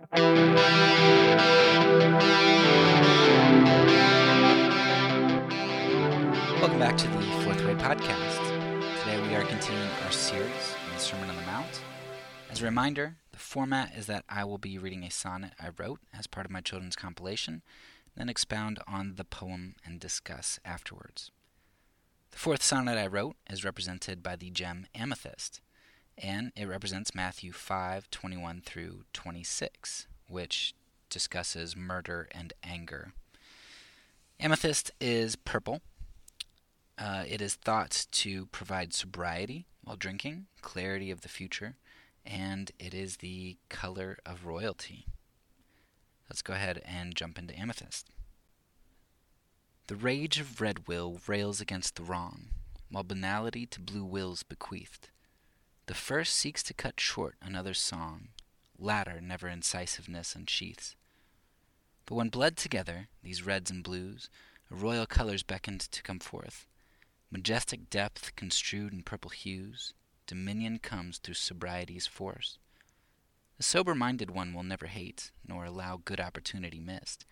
Welcome back to the Fourth Way Podcast. Today we are continuing our series on the Sermon on the Mount. As a reminder, the format is that I will be reading a sonnet I wrote as part of my children's compilation, then expound on the poem and discuss afterwards. The fourth sonnet I wrote is represented by the gem amethyst, and it represents Matthew 5:21 through 26, which discusses murder and anger. Amethyst is purple uh, it is thought to provide sobriety while drinking, clarity of the future, and it is the color of royalty. Let's go ahead and jump into amethyst. The rage of red will rails against the wrong, while banality to blue wills bequeathed. The first seeks to cut short another's song, latter never incisiveness unsheaths. But when bled together, these reds and blues, royal colors beckoned to come forth, Majestic depth construed in purple hues, dominion comes through sobriety's force. The sober minded one will never hate, nor allow good opportunity missed,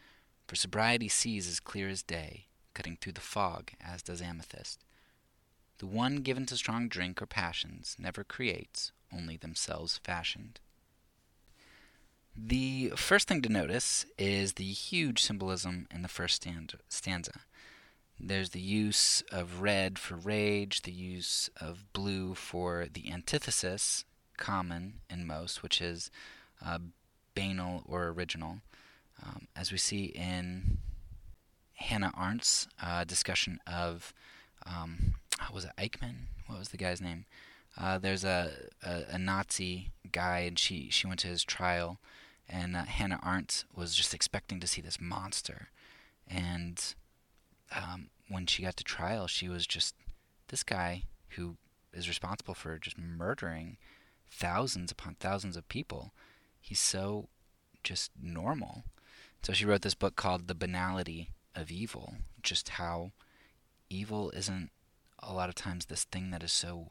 for sobriety sees as clear as day, cutting through the fog as does amethyst. The one given to strong drink or passions never creates, only themselves fashioned. The first thing to notice is the huge symbolism in the first stanza. There's the use of red for rage, the use of blue for the antithesis, common in most, which is uh, banal or original. Um, as we see in Hannah Arendt's uh, discussion of, um, was it Eichmann? What was the guy's name? Uh, there's a, a, a, Nazi guy, and she, she went to his trial, and uh, Hannah Arendt was just expecting to see this monster. And um, when she got to trial, she was just this guy who is responsible for just murdering thousands upon thousands of people. He's so just normal. So she wrote this book called The Banality of Evil, just how evil isn't a lot of times this thing that is so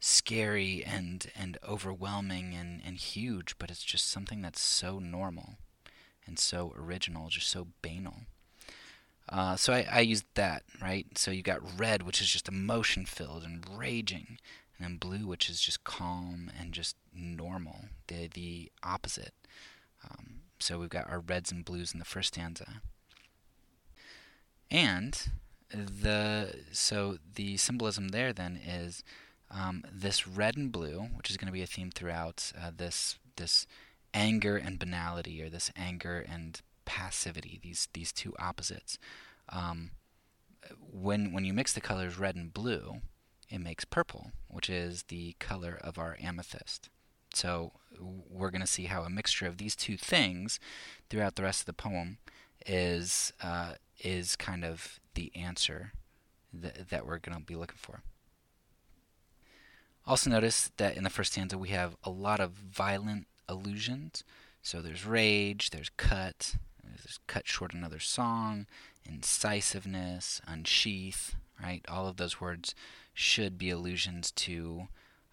scary and and overwhelming and, and huge, but it's just something that's so normal and so original, just so banal. Uh, so I, I used that, right? So you got red, which is just emotion filled and raging, and then blue, which is just calm and just normal, the the opposite. Um, so we've got our reds and blues in the first stanza. And the so the symbolism there then is um, this red and blue, which is going to be a theme throughout uh, this this anger and banality, or this anger and passivity, these these two opposites. Um, when when you mix the colors red and blue, it makes purple, which is the color of our amethyst. So we're going to see how a mixture of these two things throughout the rest of the poem is uh, is kind of the answer that, that we're going to be looking for. Also notice that in the first stanza we have a lot of violent allusions. So there's rage, there's cut, there's cut short another song, incisiveness, unsheath, right? All of those words should be allusions to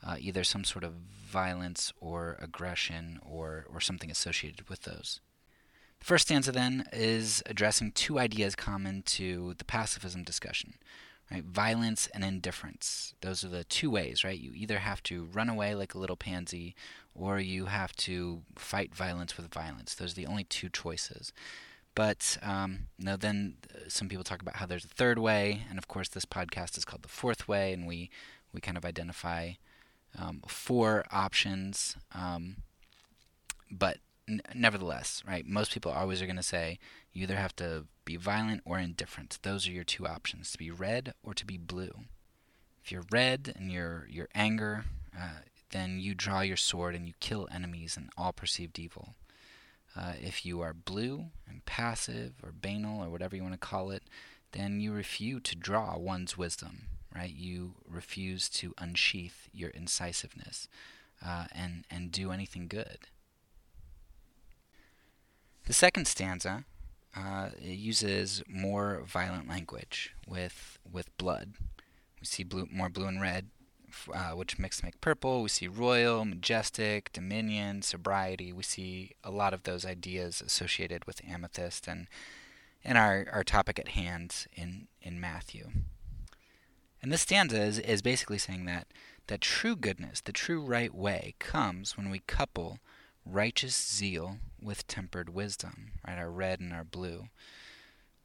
uh, either some sort of violence or aggression or, or something associated with those. The first stanza then is addressing two ideas common to the pacifism discussion. Right? Violence and indifference. Those are the two ways, right? You either have to run away like a little pansy or you have to fight violence with violence. Those are the only two choices. But um, you then uh, some people talk about how there's a third way, and of course, this podcast is called the fourth way, and we we kind of identify um, four options. Um, but nevertheless, right? Most people always are going to say you either have to be violent or indifferent. Those are your two options: to be red or to be blue. If you're red and you're you're anger, uh, then you draw your sword and you kill enemies and all perceived evil. Uh, if you are blue and passive or banal or whatever you want to call it, then you refuse to draw one's wisdom, right? You refuse to unsheath your incisiveness uh, and, and do anything good. The second stanza uh, uses more violent language with with blood. We see blue, more blue and red uh, which mix make purple. We see royal, majestic, dominion, sobriety. We see a lot of those ideas associated with amethyst and and our, our topic at hand in, in Matthew. And this stanza is, is basically saying that that true goodness, the true right way, comes when we couple righteous zeal with tempered wisdom, right? Our red and our blue.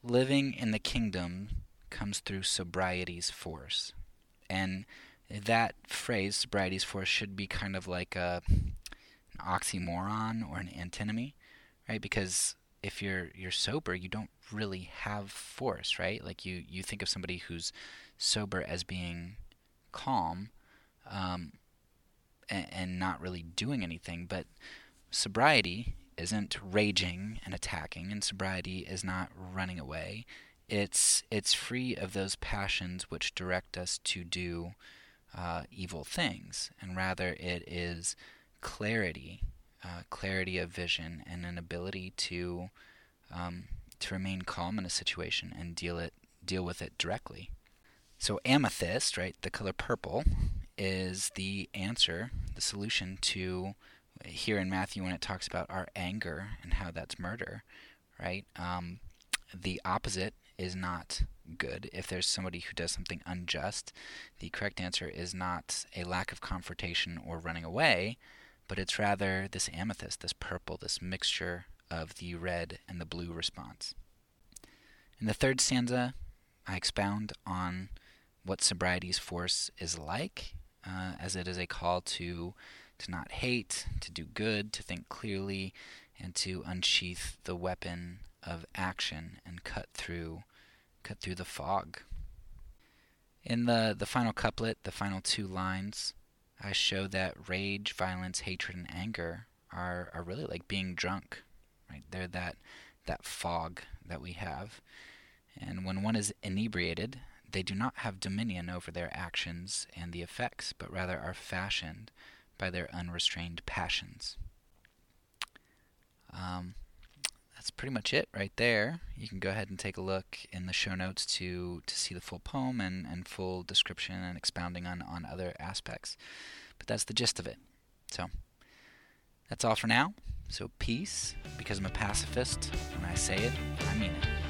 Living in the kingdom comes through sobriety's force. And that phrase, sobriety's force, should be kind of like a, an oxymoron or an antinomy, right? Because if you're you're sober, you don't really have force, right? Like you you think of somebody who's sober as being calm, um, and, and not really doing anything. But sobriety isn't raging and attacking, and sobriety is not running away. It's it's free of those passions which direct us to do uh, evil things, and rather it is clarity, uh, clarity of vision, and an ability to um, to remain calm in a situation and deal it deal with it directly. So amethyst, right, the color purple, is the answer, the solution to here in Matthew when it talks about our anger and how that's murder, right? Um, the opposite is not good. If there's somebody who does something unjust, the correct answer is not a lack of confrontation or running away, but it's rather this amethyst, this purple, this mixture of the red and the blue response. In the third stanza, I expound on what sobriety's force is like, uh, as it is a call to to not hate, to do good, to think clearly, and to unsheath the weapon of action and cut through cut through the fog. In the, the final couplet, the final two lines, I show that rage, violence, hatred, and anger are, are really like being drunk. Right? They're that that fog that we have. And when one is inebriated, they do not have dominion over their actions and the effects, but rather are fashioned by their unrestrained passions. Um, that's pretty much it right there. You can go ahead and take a look in the show notes to, to see the full poem and, and full description and expounding on, on other aspects. But that's the gist of it. So that's all for now. So peace, because I'm a pacifist. When I say it, I mean it.